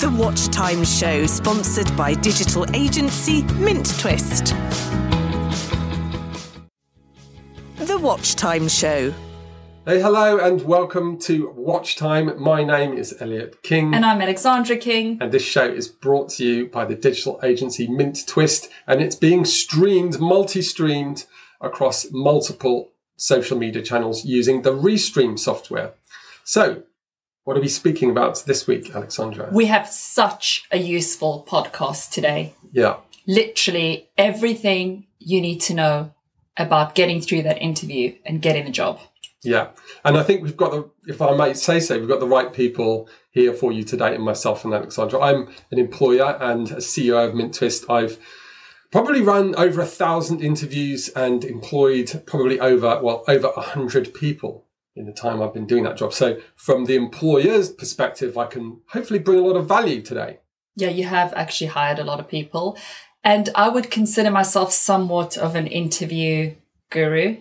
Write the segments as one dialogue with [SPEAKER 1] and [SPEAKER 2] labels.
[SPEAKER 1] The Watch Time Show, sponsored by digital agency Mint Twist. The Watch Time Show.
[SPEAKER 2] Hey, hello, and welcome to Watch Time. My name is Elliot King.
[SPEAKER 3] And I'm Alexandra King.
[SPEAKER 2] And this show is brought to you by the digital agency Mint Twist, and it's being streamed, multi streamed across multiple social media channels using the Restream software. So, what are we speaking about this week, Alexandra?
[SPEAKER 3] We have such a useful podcast today.
[SPEAKER 2] Yeah.
[SPEAKER 3] Literally everything you need to know about getting through that interview and getting the job.
[SPEAKER 2] Yeah. And I think we've got the, if I might say so, we've got the right people here for you today, and myself and Alexandra. I'm an employer and a CEO of Mint Twist. I've probably run over a thousand interviews and employed probably over, well, over a hundred people in the time I've been doing that job. So from the employer's perspective, I can hopefully bring a lot of value today.
[SPEAKER 3] Yeah, you have actually hired a lot of people. And I would consider myself somewhat of an interview guru,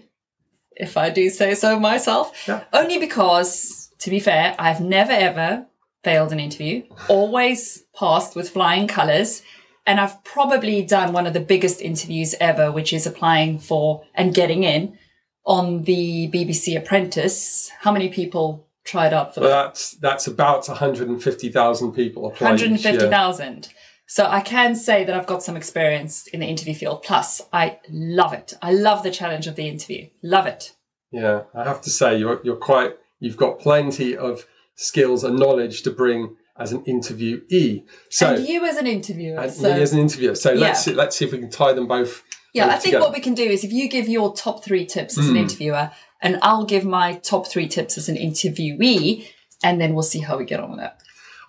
[SPEAKER 3] if I do say so myself.
[SPEAKER 2] Yeah.
[SPEAKER 3] Only because, to be fair, I've never ever failed an interview, always passed with flying colors. And I've probably done one of the biggest interviews ever, which is applying for and getting in on the BBC Apprentice, how many people tried out for
[SPEAKER 2] well,
[SPEAKER 3] that?
[SPEAKER 2] That's that's about 150,000 people applying.
[SPEAKER 3] 150,000. So I can say that I've got some experience in the interview field. Plus, I love it. I love the challenge of the interview. Love it.
[SPEAKER 2] Yeah, I have to say you're you're quite you've got plenty of skills and knowledge to bring as an interviewee.
[SPEAKER 3] So and you as an interviewer.
[SPEAKER 2] And
[SPEAKER 3] so,
[SPEAKER 2] me as an interviewer. So yeah. let's see, let's see if we can tie them both
[SPEAKER 3] yeah, I think what we can do is if you give your top three tips as mm. an hmm. interviewer, and I'll give my top three tips as an interviewee, and then we'll see how we get on with that.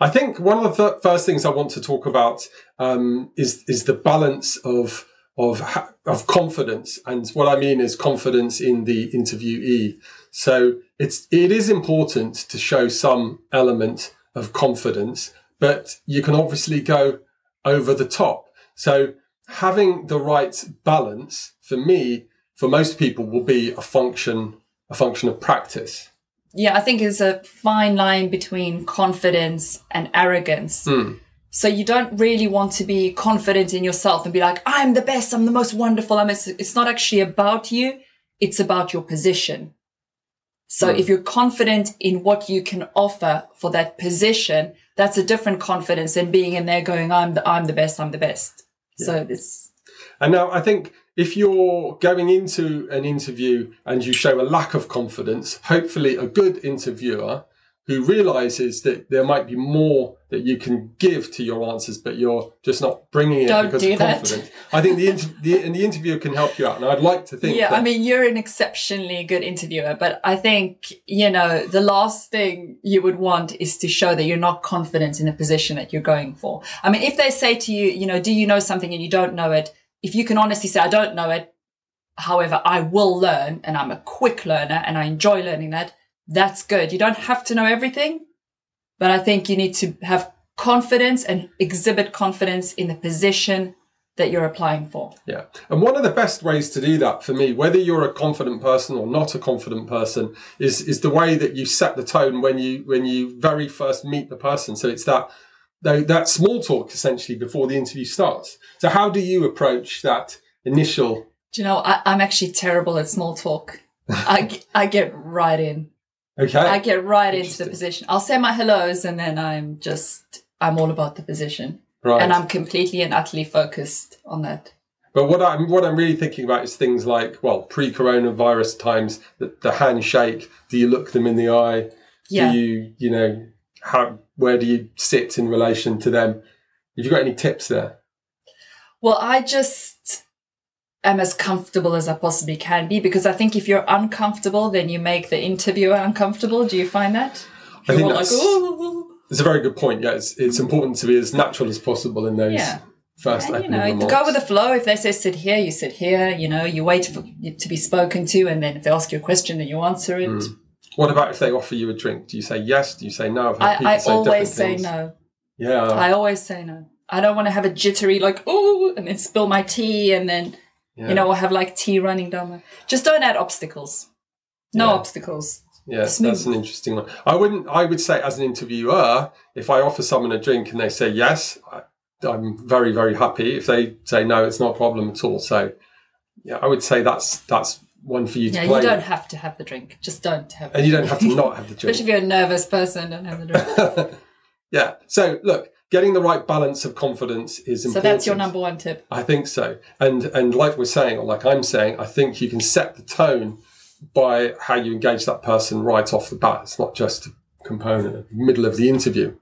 [SPEAKER 2] I think one of the first things I want to talk about um, is is the balance of of of confidence, and what I mean is confidence in the interviewee. So it's it is important to show some element of confidence, but you can obviously go over the top. So having the right balance for me, for most people, will be a function a function of practice.
[SPEAKER 3] Yeah, I think it's a fine line between confidence and arrogance.
[SPEAKER 2] Mm.
[SPEAKER 3] So you don't really want to be confident in yourself and be like, I'm the best, I'm the most wonderful. I'm it's not actually about you. It's about your position. So mm. if you're confident in what you can offer for that position, that's a different confidence than being in there going, I'm the, I'm the best, I'm the best. So this.
[SPEAKER 2] And now I think if you're going into an interview and you show a lack of confidence, hopefully a good interviewer who realizes that there might be more that you can give to your answers, but you're just not bringing it
[SPEAKER 3] Don't
[SPEAKER 2] because
[SPEAKER 3] do
[SPEAKER 2] of confidence. I think the, inter- the, and the interviewer can help you out. And I'd like to think.
[SPEAKER 3] Yeah,
[SPEAKER 2] that-
[SPEAKER 3] I mean, you're an exceptionally good interviewer, but I think, you know, the last thing you would want is to show that you're not confident in the position that you're going for. I mean, if they say to you, you know, do you know something and you don't know it, if you can honestly say, I don't know it, however, I will learn and I'm a quick learner and I enjoy learning that, that's good. You don't have to know everything, but I think you need to have confidence and exhibit confidence in the position that you're applying for.
[SPEAKER 2] Yeah. And one of the best ways to do that for me, whether you're a confident person or not a confident person, is is the way that you set the tone when you when you very first meet the person. So it's that that small talk essentially before the interview starts. So how do you approach that initial
[SPEAKER 3] Do you know I, I'm actually terrible at small talk. I I get right in.
[SPEAKER 2] Okay.
[SPEAKER 3] I get right into the position. I'll say my hellos and then I'm just, I'm all about the position.
[SPEAKER 2] Right.
[SPEAKER 3] And I'm completely and utterly focused on that.
[SPEAKER 2] But what I'm what I'm really thinking about is things like well pre-coronavirus times the, the handshake. Do you look them in the eye?
[SPEAKER 3] Yeah.
[SPEAKER 2] Do you you know how where do you sit in relation to them? Have you got any tips there?
[SPEAKER 3] Well, I just am as comfortable as I possibly can be because I think if you're uncomfortable, then you make the interviewer uncomfortable. Do you find that?
[SPEAKER 2] I think that's, like, it's a very good point. Yeah, it's, it's important to be as natural as possible in those yeah. first
[SPEAKER 3] and, you know, remarks. Go with the flow. If they say sit here, you sit here. You know, you wait for to be spoken to, and then if they ask you a question, then you answer it. Mm.
[SPEAKER 2] What about if they offer you a drink? Do you say yes? Do you say no?
[SPEAKER 3] I, I say always say things. no.
[SPEAKER 2] Yeah,
[SPEAKER 3] I always say no. I don't want to have a jittery like oh, and then spill my tea, and then yeah. You know, or have like tea running down my. Just don't add obstacles. No yeah. obstacles.
[SPEAKER 2] Yeah,
[SPEAKER 3] Smooth.
[SPEAKER 2] that's an interesting one. I wouldn't. I would say, as an interviewer, if I offer someone a drink and they say yes, I, I'm very, very happy. If they say no, it's not a problem at all. So, yeah, I would say that's that's one for you to
[SPEAKER 3] Yeah,
[SPEAKER 2] play.
[SPEAKER 3] you don't have to have the drink. Just don't have.
[SPEAKER 2] and you don't have to not have the drink.
[SPEAKER 3] Especially if you're a nervous person, don't have the drink.
[SPEAKER 2] yeah. So, look, getting the right balance of confidence is important.
[SPEAKER 3] so that's your number one tip.
[SPEAKER 2] I think so. And and like we're saying, or like I'm saying, I think you can set the tone by how you engage that person right off the bat. It's not just a component, of the middle of the interview.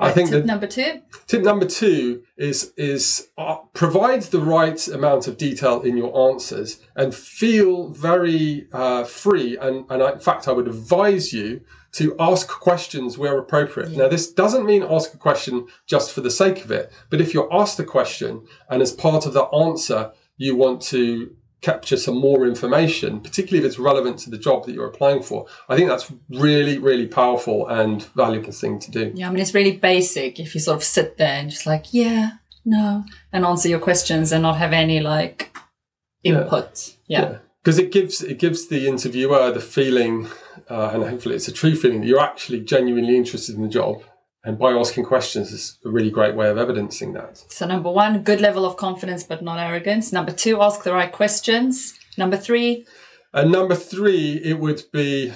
[SPEAKER 2] I think
[SPEAKER 3] tip
[SPEAKER 2] that
[SPEAKER 3] number two.
[SPEAKER 2] tip number two is is uh, provide the right amount of detail in your answers and feel very uh, free. And and I, in fact, I would advise you to ask questions where appropriate. Now, this doesn't mean ask a question just for the sake of it, but if you're asked a question and as part of the answer you want to capture some more information, particularly if it's relevant to the job that you're applying for, I think that's really, really powerful and valuable thing to do.
[SPEAKER 3] Yeah, I mean it's really basic if you sort of sit there and just like yeah, no, and answer your questions and not have any like input. Yeah.
[SPEAKER 2] because it gives it gives the interviewer the feeling, uh, and hopefully it's a true feeling that you're actually genuinely interested in the job. And by asking questions is a really great way of evidencing that.
[SPEAKER 3] So number one, good level of confidence but not arrogance. Number two, ask the right questions. Number three,
[SPEAKER 2] And number three, it would be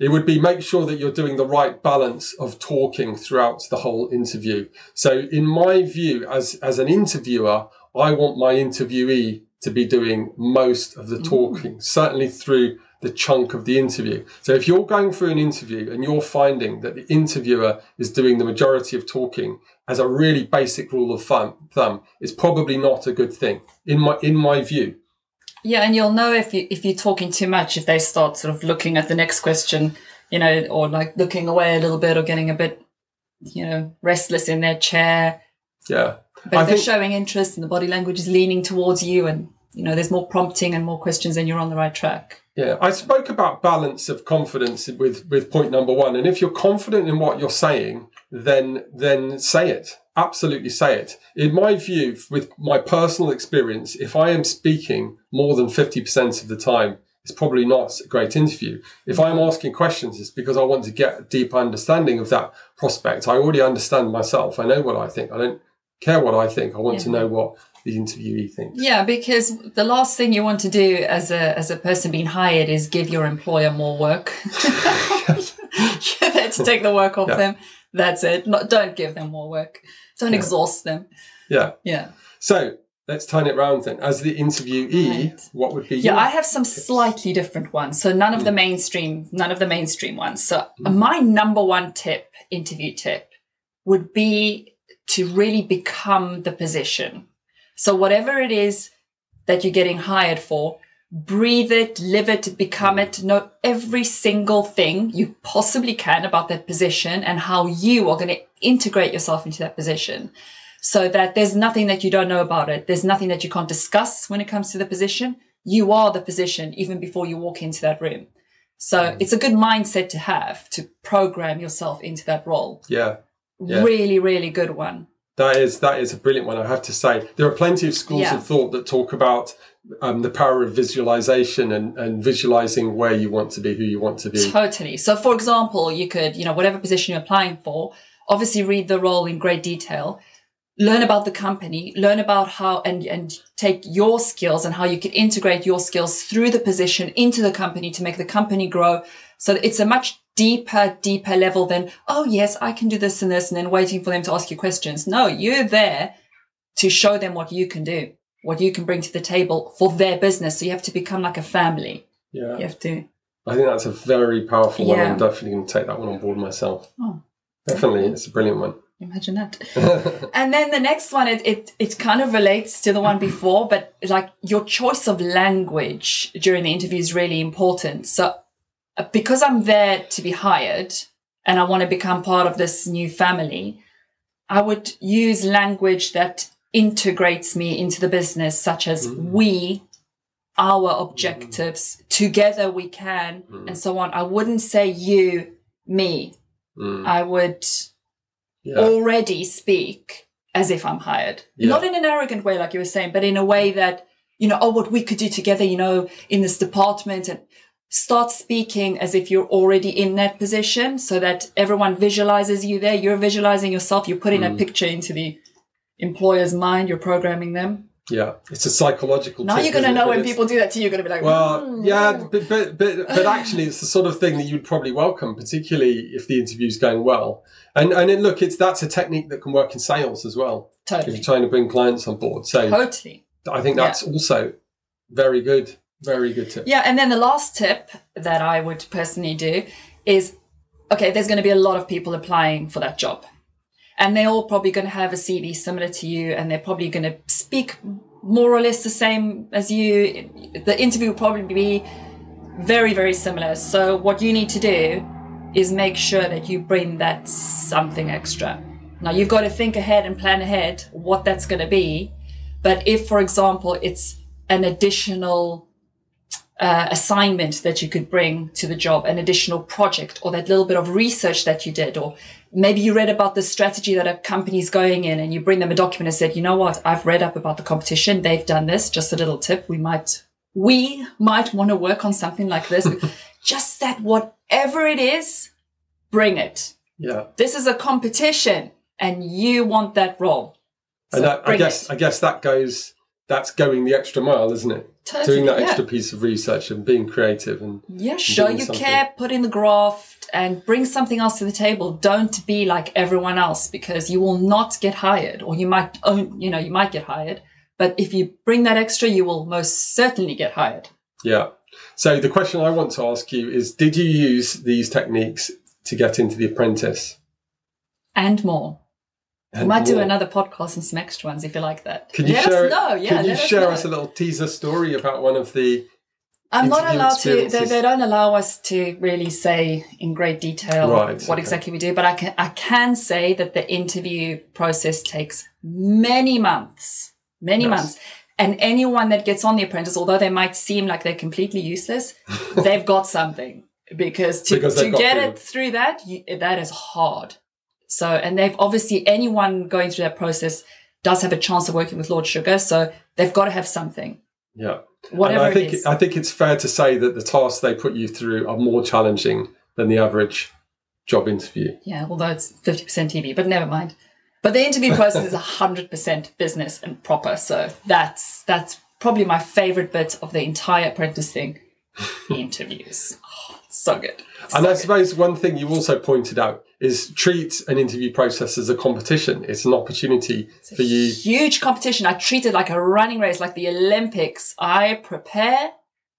[SPEAKER 2] it would be make sure that you're doing the right balance of talking throughout the whole interview. So in my view, as as an interviewer, I want my interviewee to be doing most of the mm. talking, certainly through the chunk of the interview. So if you're going through an interview and you're finding that the interviewer is doing the majority of talking as a really basic rule of thumb, thumb it's probably not a good thing in my in my view.
[SPEAKER 3] Yeah, and you'll know if you if you're talking too much if they start sort of looking at the next question, you know, or like looking away a little bit or getting a bit, you know, restless in their chair.
[SPEAKER 2] Yeah.
[SPEAKER 3] But
[SPEAKER 2] I
[SPEAKER 3] if they're showing interest and the body language is leaning towards you, and you know, there's more prompting and more questions, and you're on the right track.
[SPEAKER 2] Yeah, I spoke about balance of confidence with with point number one, and if you're confident in what you're saying, then then say it. Absolutely say it. In my view, with my personal experience, if I am speaking more than fifty percent of the time, it's probably not a great interview. If I'm asking questions, it's because I want to get a deep understanding of that prospect. I already understand myself. I know what I think. I don't care what I think. I want to know what the interviewee thinks.
[SPEAKER 3] Yeah, because the last thing you want to do as a as a person being hired is give your employer more work. You're there to take the work off
[SPEAKER 2] Yeah.
[SPEAKER 3] them. That's it. Not, don't give them more work. Don't exhaust them.
[SPEAKER 2] Yeah.
[SPEAKER 3] Yeah.
[SPEAKER 2] So let's turn it round then. As the interviewee,
[SPEAKER 3] Right.
[SPEAKER 2] what would be
[SPEAKER 3] Yeah, I have some slightly different ones. So none of the hmm. mainstream, none of the mainstream ones. So hmm. my number one tip, interview tip, would be to really become the position. So whatever it is that you're getting hired for, breathe it, live it, become it, mm. know every single thing you possibly can about that position and how you are going to integrate yourself into that position so that there's nothing that you don't know about it. There's nothing that you can't discuss when it comes to the position. You are the position even before you walk into that room. So mm. it's a good mindset to have to program yourself into that role.
[SPEAKER 2] yeah. Yeah.
[SPEAKER 3] Really, really good one.
[SPEAKER 2] That is that is a brilliant one. I have to say, there are plenty of schools
[SPEAKER 3] Yeah.
[SPEAKER 2] of thought that talk about um, the power of visualization and, and visualizing where you want to be, who you want to be.
[SPEAKER 3] Totally. So, for example, you could, you know, whatever position you're applying for, obviously read the role in great detail, learn about the company, learn about how, and, and take your skills and how you can integrate your skills through the position into the company to make the company grow. So it's a much deeper, deeper level than, oh, yes, I can do this and this, and then waiting for them to ask you questions. No, you're there to show them what you can do, what you can bring to the table for their business. So you have to become like a family.
[SPEAKER 2] Yeah,
[SPEAKER 3] You have to.
[SPEAKER 2] I think that's a very powerful one. I'm definitely going to take that one on board myself.
[SPEAKER 3] Oh.
[SPEAKER 2] Definitely, it's a brilliant one.
[SPEAKER 3] Imagine that. and then the next one, it, it it kind of relates to the one before, but like your choice of language during the interview is really important. So because I'm there to be hired and I want to become part of this new family, I would use language that integrates me into the business, such as mm-hmm. we, our objectives, mm-hmm. together we can, mm-hmm. and so on. I wouldn't say you, me.
[SPEAKER 2] Mm,
[SPEAKER 3] I would
[SPEAKER 2] yeah.
[SPEAKER 3] already speak as if I'm hired.
[SPEAKER 2] Yeah.
[SPEAKER 3] Not in an arrogant way, like you were saying, but in a way that, you know, oh, what we could do together, you know, in this department. And start speaking as if you're already in that position so that everyone visualizes you there. You're visualizing yourself. You're putting
[SPEAKER 2] Mm.
[SPEAKER 3] that picture into the employer's mind. You're programming them.
[SPEAKER 2] Yeah, it's a psychological.
[SPEAKER 3] Now you're going to know when people do that to you. You're going to be like,
[SPEAKER 2] Well,
[SPEAKER 3] "Hmm,
[SPEAKER 2] yeah,
[SPEAKER 3] hmm."
[SPEAKER 2] but, but but but actually, it's the sort of thing that you'd probably welcome, particularly if the interview's going well. And and then, look, it's that's a technique that can work in sales as well.
[SPEAKER 3] Totally.
[SPEAKER 2] If you're trying to bring clients on board, so
[SPEAKER 3] totally.
[SPEAKER 2] I think that's also very good, very good tip.
[SPEAKER 3] Yeah, and then the last tip that I would personally do is okay, there's going to be a lot of people applying for that job. And they're all probably going to have a CV similar to you, and they're probably going to speak more or less the same as you. The interview will probably be very, very similar. So, what you need to do is make sure that you bring that something extra. Now, you've got to think ahead and plan ahead what that's going to be. But if, for example, it's an additional uh, assignment that you could bring to the job, an additional project, or that little bit of research that you did, or maybe you read about the strategy that a company's going in and you bring them a document and said, you know what, I've read up about the competition. They've done this. Just a little tip. We might, we might want to work on something like this. Just that whatever it is, bring it.
[SPEAKER 2] Yeah,
[SPEAKER 3] This is a competition and you want that role.
[SPEAKER 2] and
[SPEAKER 3] So
[SPEAKER 2] that, I
[SPEAKER 3] bring
[SPEAKER 2] guess
[SPEAKER 3] it.
[SPEAKER 2] I guess that goes. That's going the extra mile, isn't it?
[SPEAKER 3] Totally,
[SPEAKER 2] Doing that
[SPEAKER 3] yeah.
[SPEAKER 2] extra piece of research and being creative and
[SPEAKER 3] Yeah, show
[SPEAKER 2] doing
[SPEAKER 3] you
[SPEAKER 2] something.
[SPEAKER 3] care, put in the graft, and bring something else to the table. Don't be like everyone else because you will not get hired, or you might, own, you know, you might get hired. But if you bring that extra, you will most certainly get hired.
[SPEAKER 2] Yeah. So the question I want to ask you is: Did you use these techniques to get into the apprentice?
[SPEAKER 3] And more.
[SPEAKER 2] And
[SPEAKER 3] we might do another podcast and some extra ones if you like that.
[SPEAKER 2] Can you
[SPEAKER 3] let
[SPEAKER 2] share?
[SPEAKER 3] us know. Yeah,
[SPEAKER 2] can you
[SPEAKER 3] us
[SPEAKER 2] share
[SPEAKER 3] know.
[SPEAKER 2] us a little teaser story about one of the?
[SPEAKER 3] I'm not allowed to. They, they don't allow us to really say in great detail
[SPEAKER 2] Right,
[SPEAKER 3] what
[SPEAKER 2] okay.
[SPEAKER 3] exactly we do. But I can I can say that the interview process takes many months, many
[SPEAKER 2] Yes.
[SPEAKER 3] months. And anyone that gets on the apprentice, although they might seem like they're completely useless, they've got something because to,
[SPEAKER 2] Because
[SPEAKER 3] to get it through that, you, that is hard. So, and they've obviously anyone going through that process does have a chance of working with Lord Sugar. So they've got to have something,
[SPEAKER 2] Yeah.
[SPEAKER 3] whatever
[SPEAKER 2] and I think
[SPEAKER 3] it is.
[SPEAKER 2] I think it's fair to say that the tasks they put you through are more challenging than the average job interview.
[SPEAKER 3] Yeah, although it's 50% TV, but never mind. But the interview process is 100% business and proper. So that's that's probably my favorite bit of the entire apprentice thing. The interviews. Oh, so good.
[SPEAKER 2] And I
[SPEAKER 3] good.
[SPEAKER 2] suppose one thing you also pointed out is treat an interview process as a competition. It's an opportunity for you.
[SPEAKER 3] Huge competition. I treat it like a running race, like the Olympics. I prepare.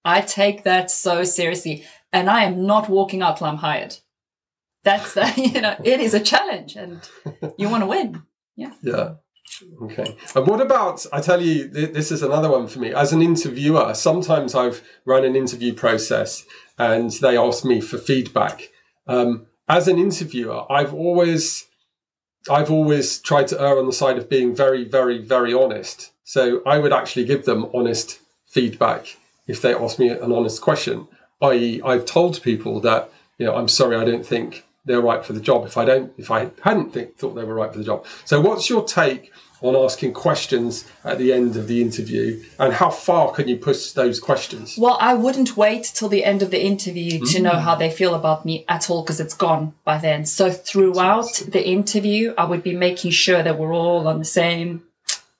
[SPEAKER 3] I take that so seriously. And I am not walking out till I'm hired. That's the, you know, it is a challenge and you want to win. Yeah.
[SPEAKER 2] Yeah. Okay. And what about, I tell you, th- this is another one for me. As an interviewer, sometimes I've run an interview process and they ask me for feedback. Um, as an interviewer, I've always, I've always tried to err on the side of being very, very, very honest. So I would actually give them honest feedback if they ask me an honest question. I.e., I've told people that you know I'm sorry, I don't think they're right for the job. If I don't, if I hadn't think, thought they were right for the job. So, what's your take on asking questions at the end of the interview, and how far can you push those questions?
[SPEAKER 3] Well, I wouldn't wait till the end of the interview to mm. know how they feel about me at all because it's gone by then. So throughout the interview, I would be making sure that we're all on the same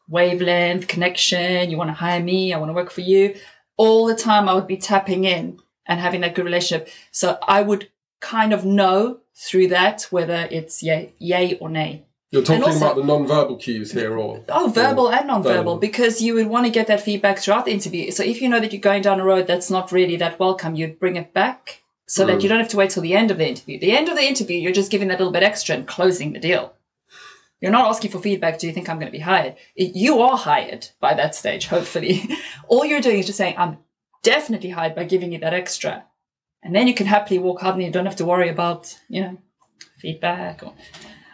[SPEAKER 3] wavelength, connection. You want to hire me, I want to work for you. All the time, I would be tapping in and having that good relationship. So I would kind of know through that whether it's yay, yay or nay.
[SPEAKER 2] You're talking
[SPEAKER 3] also-
[SPEAKER 2] about the non-verbal cues here, or
[SPEAKER 3] Oh, verbal and non-verbal,
[SPEAKER 2] verbal.
[SPEAKER 3] because you would want to get that feedback throughout the interview. So if you know that you're going down a road that's not really that welcome, you'd bring it back so that mm. you don't have to wait till the end of the interview. The end of the interview, you're just giving that little bit extra and closing the deal. You're not asking for feedback. Do you think I'm going to be hired? You are hired by that stage, hopefully. All you're doing is just saying, I'm definitely hired by giving you that extra. And then you can happily walk out and you don't have to worry about, you know, feedback or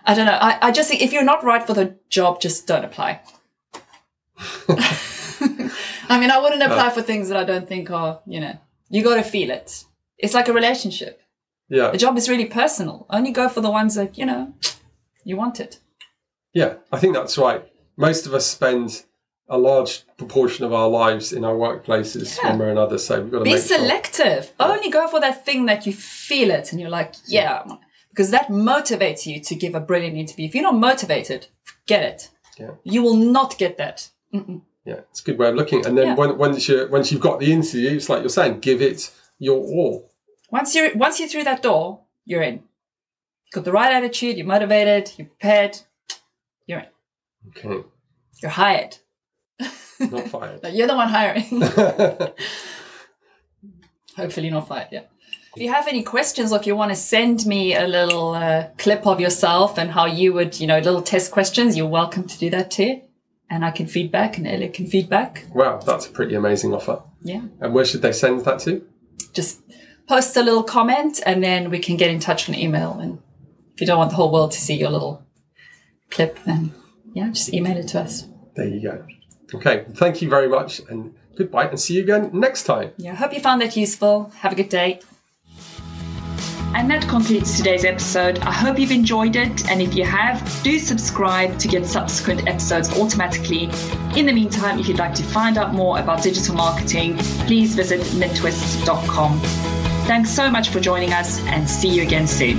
[SPEAKER 3] I don't know. I, I just think if you're not right for the job, just don't apply. I mean, I wouldn't apply uh. for things that I don't think are, you know, you got to feel it. It's like a relationship.
[SPEAKER 2] yeah,
[SPEAKER 3] The job is really personal. Only go for the ones that, you know, you want it.
[SPEAKER 2] yeah. I think that's right. Most of us spend a large proportion of our lives in our workplaces
[SPEAKER 3] Yeah.
[SPEAKER 2] one way or another. So we've got to
[SPEAKER 3] Be
[SPEAKER 2] make sure.
[SPEAKER 3] selective. Only go for that thing that you feel it and you're like, yeah, because that motivates you to give a brilliant interview. If you're not motivated, get it.
[SPEAKER 2] Yeah.
[SPEAKER 3] You will not get that. Mm-mm.
[SPEAKER 2] Yeah, it's a good way of looking. And then
[SPEAKER 3] Yeah.
[SPEAKER 2] when, once you once you've got the interview, it's like you're saying, give it your all.
[SPEAKER 3] Once you're once you're through that door, you're in. Got the right attitude. You're motivated. You're prepared. You're in.
[SPEAKER 2] Okay,
[SPEAKER 3] You're hired.
[SPEAKER 2] not fired.
[SPEAKER 3] No, you're the one hiring. Hopefully not fired. Yeah. If you have any questions or if you want to send me a little uh, clip of yourself and how you would, you know, little test questions, you're welcome to do that too. And I can feedback and Elliot can feedback.
[SPEAKER 2] wow, that's a pretty amazing offer.
[SPEAKER 3] Yeah.
[SPEAKER 2] And where should they send that to?
[SPEAKER 3] Just post a little comment and then we can get in touch on email. And if you don't want the whole world to see your little clip, then yeah, just email it to us.
[SPEAKER 2] There you go. Okay, thank you very much, and goodbye, and see you again next time.
[SPEAKER 3] Yeah. Hope you found that useful. Have a good day.
[SPEAKER 4] And that concludes today's episode. I hope you've enjoyed it. And if you have, do subscribe to get subsequent episodes automatically. In the meantime, if you'd like to find out more about digital marketing, please visit minttwist.com. Thanks so much for joining us and see you again soon.